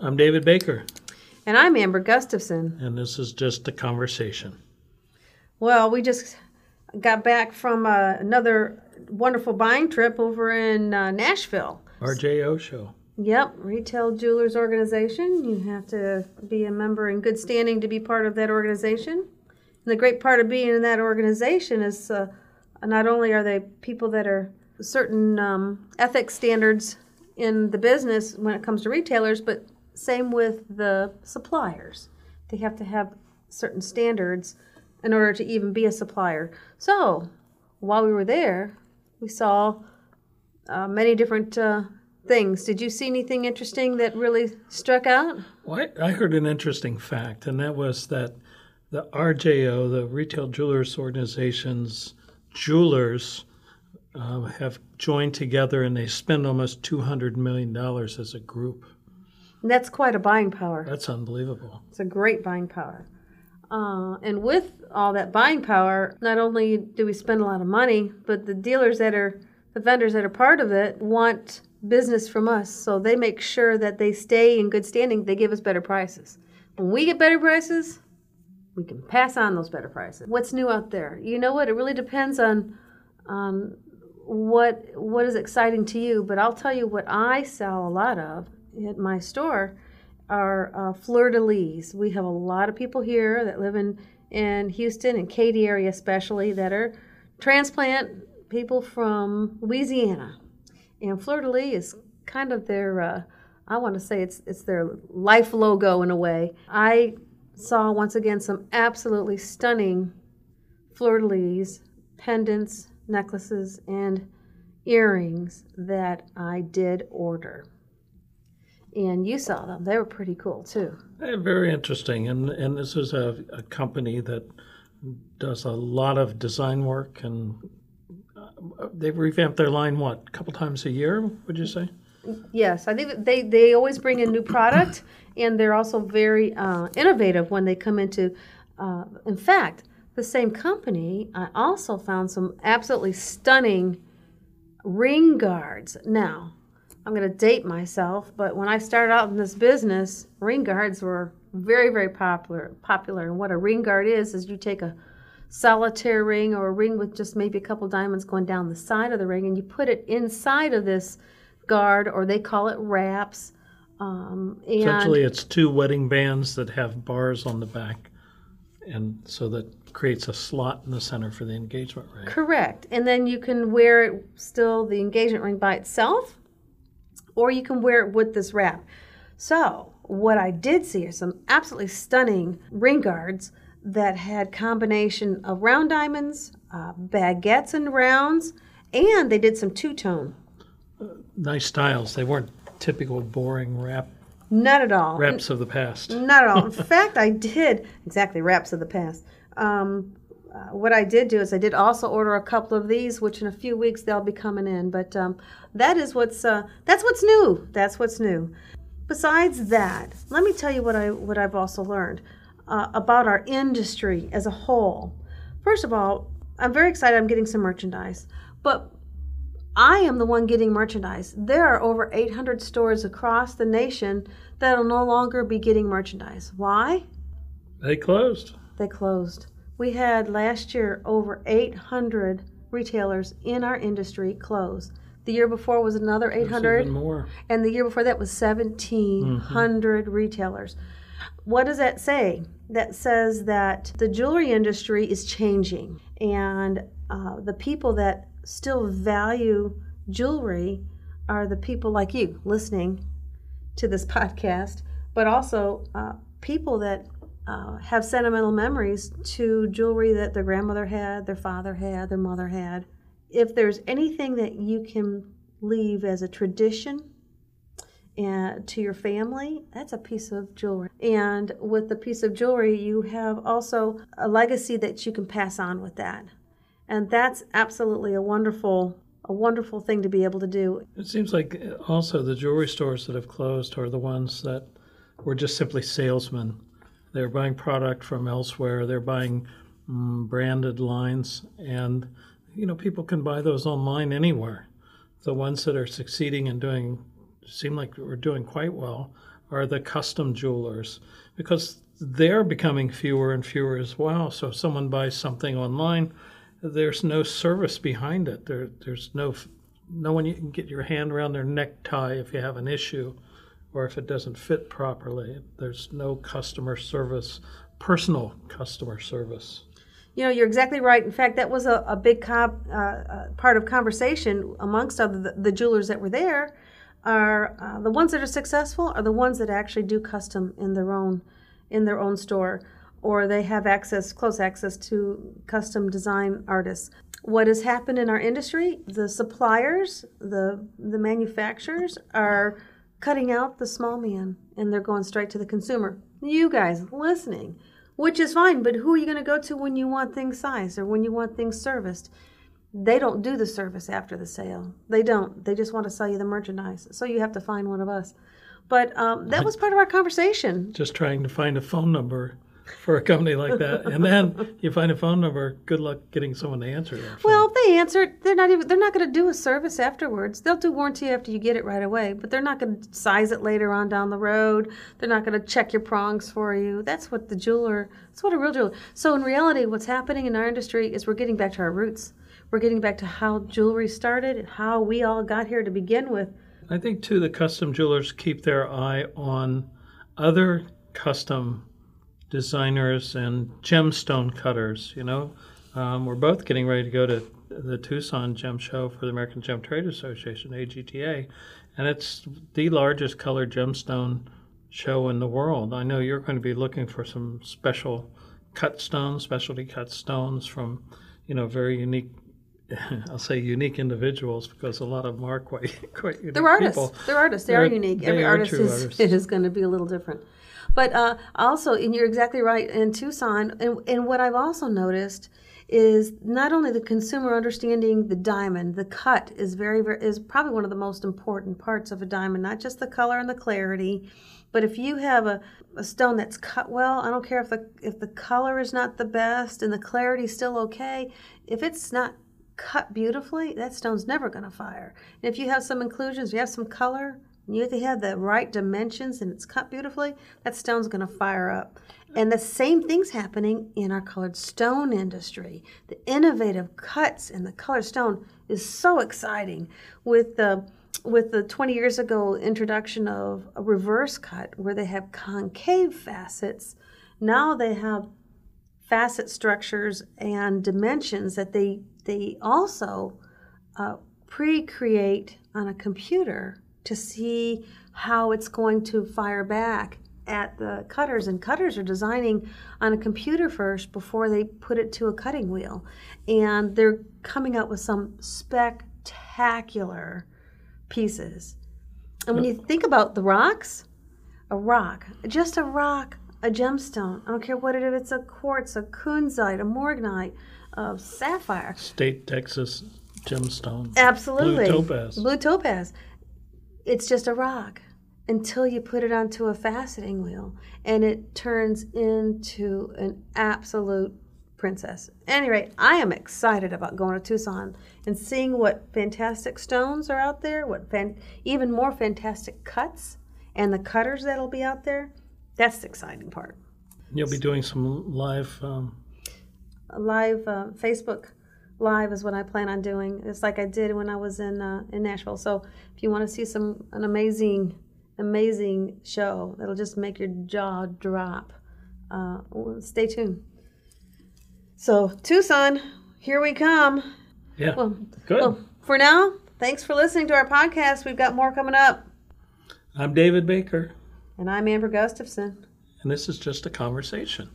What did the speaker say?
I'm David Baker, And I'm Amber Gustafson. and this is just a conversation. Well, we just got back from uh, another wonderful buying trip over in uh, Nashville. RJO show. Yep, Retail Jewelers Organization. You have to be a member in good standing to be part of that organization. And the great part of being in that organization is uh, not only are they people that are certain um, ethics standards in the business when it comes to retailers, but same with the suppliers. They have to have certain standards in order to even be a supplier. So while we were there, we saw uh, many different uh, things. Did you see anything interesting that really struck out? Well, I, I heard an interesting fact, and that was that the RJO, the Retail Jewelers Organization's jewelers, uh, have joined together and they spend almost $200 million as a group. And that's quite a buying power. That's unbelievable. It's a great buying power. Uh, and with all that buying power, not only do we spend a lot of money, but the dealers that are, the vendors that are part of it want business from us. So they make sure that they stay in good standing. They give us better prices. When we get better prices, we can pass on those better prices. What's new out there? You know what? It really depends on on what what is exciting to you. But I'll tell you what I sell a lot of at my store are uh, fleur de lis. We have a lot of people here that live in in Houston and Katy area especially that are transplant people from Louisiana, and fleur de lis is kind of their. Uh, I want to say it's it's their life logo in a way. I saw once again some absolutely stunning fleur de lis, pendants, necklaces, and earrings that I did order. And you saw them; they were pretty cool too. Eh, very interesting. And, and this is a, a company that does a lot of design work and uh, they revamp their line, what, a couple times a year, would you say? Yes, I think they they always bring in new product, and they're also very uh, innovative when they come into. Uh, in fact, the same company, I also found some absolutely stunning ring guards. Now, I'm going to date myself, but when I started out in this business, ring guards were very very popular. Popular, and what a ring guard is is you take a solitaire ring or a ring with just maybe a couple diamonds going down the side of the ring, and you put it inside of this guard, or they call it wraps. Um, and Essentially, it's two wedding bands that have bars on the back, and so that creates a slot in the center for the engagement ring. correct. And then you can wear it still the engagement ring by itself, or you can wear it with this wrap. So what I did see are some absolutely stunning ring guards that had combination of round diamonds, uh, baguettes and rounds, and they did some two tone. Nice styles. They weren't typical boring wrap Not at all. wraps of the past. Not at all. In fact, I did exactly wraps of the past. Um, uh, what I did do is I did also order a couple of these, which in a few weeks they'll be coming in. But um, that is what's uh, that's what's new. That's what's new. Besides that, let me tell you what I what I've also learned uh, about our industry as a whole. First of all, I'm very excited. I'm getting some merchandise, but I am the one getting merchandise. There are over 800 stores across the nation that will no longer be getting merchandise. Why? They closed. They closed. We had last year over 800 retailers in our industry close. The year before was another 800, Even more. and the year before that was 1,700 retailers. What does that say? That says that the jewelry industry is changing, and uh, the people that still value jewelry are the people like you listening to this podcast, but also uh, people that uh, have sentimental memories to jewelry that their grandmother had, their father had, their mother had. If there's anything that you can leave as a tradition and to your family, that's a piece of jewelry. And with the piece of jewelry, you have also a legacy that you can pass on with that. And that's absolutely a wonderful a wonderful thing to be able to do. It seems like also the jewelry stores that have closed are the ones that were just simply salesmen. They're buying product from elsewhere. They're buying mm, branded lines, and you know people can buy those online anywhere. The ones that are succeeding and doing seem like we're doing quite well are the custom jewelers because they're becoming fewer and fewer as well. So if someone buys something online, there's no service behind it. There, there's no no one you can get your hand around their necktie if you have an issue or if it doesn't fit properly. There's no customer service, personal customer service. You know, you're exactly right. In fact, that was a, a big uh, uh, part of conversation amongst other the, the jewelers that were there. Are uh, the ones that are successful are the ones that actually do custom in their own in their own store, or they have access, close access to custom design artists. What has happened in our industry? The suppliers, the the manufacturers are cutting out the small man, and they're going straight to the consumer. You guys listening which is fine. But who are you going to go to when you want things sized or when you want things serviced? They don't do the service after the sale. They don't. They just want to sell you the merchandise. So you have to find one of us. But um, that was part of our conversation. Just trying to find a phone number for a company like that, and then you find a phone number. Good luck getting someone to answer that. Well, if they answer, it, they're not even. They're not going to do a service afterwards. They'll do warranty after you get it right away, but they're not going to size it later on down the road. They're not going to check your prongs for you. That's what the jeweler. That's what a real jeweler. So in reality, what's happening in our industry is we're getting back to our roots. We're getting back to how jewelry started and how we all got here to begin with. I think too the custom jewelers keep their eye on other custom designers and gemstone cutters. You know, um, we're both getting ready to go to the Tucson Gem Show for the American Gem Trade Association (AGTA), and it's the largest colored gemstone show in the world. I know you're going to be looking for some special cut stones, specialty cut stones from, you know, very unique I'll say unique individuals because a lot of them are quite quite unique They're artists. people. They're artists. They They're- are unique. they Every are artist is, artists. is going to be a little different. But uh, also, and you're exactly right. In Tucson, and, and what I've also noticed is not only the consumer understanding the diamond, the cut is very, very is probably one of the most important parts of a diamond. Not just the color and the clarity, but if you have a, a stone that's cut well, I don't care if the if the color is not the best and the clarity is still okay. If it's not cut beautifully, that stone's never going to fire. And if you have some inclusions, you have some color, you have have the right dimensions and it's cut beautifully, that stone's going to fire up. And the same thing's happening in our colored stone industry. The innovative cuts in the colored stone is so exciting with the with the 20 years ago introduction of a reverse cut where they have concave facets. Now they have facet structures and dimensions that they they also uh, pre-create on a computer to see how it's going to fire back at the cutters and cutters are designing on a computer first before they put it to a cutting wheel and they're coming up with some spectacular pieces and when you think about the rocks a rock, just a rock, a gemstone. I don't care what it is. It's a quartz, a kunzite, a morganite, a sapphire. State Texas gemstone. Absolutely. Blue topaz. Blue topaz. It's just a rock until you put it onto a faceting wheel and it turns into an absolute princess. At any rate, I am excited about going to Tucson and seeing what fantastic stones are out there, what fan- even more fantastic cuts, and the cutters that'll be out there. That's the exciting part. You'll be doing some live. Um, live uh, Facebook live is what I plan on doing. It's like I did when I was in uh, in Nashville. So if you want to see some an amazing amazing show that'll just make your jaw drop, uh, stay tuned. So Tucson, here we come. yeah. Well, Good. well, for now, thanks for listening to our podcast. We've got more coming up, I'm David Baker, and I'm Amber Gustafson. and this is just a conversation.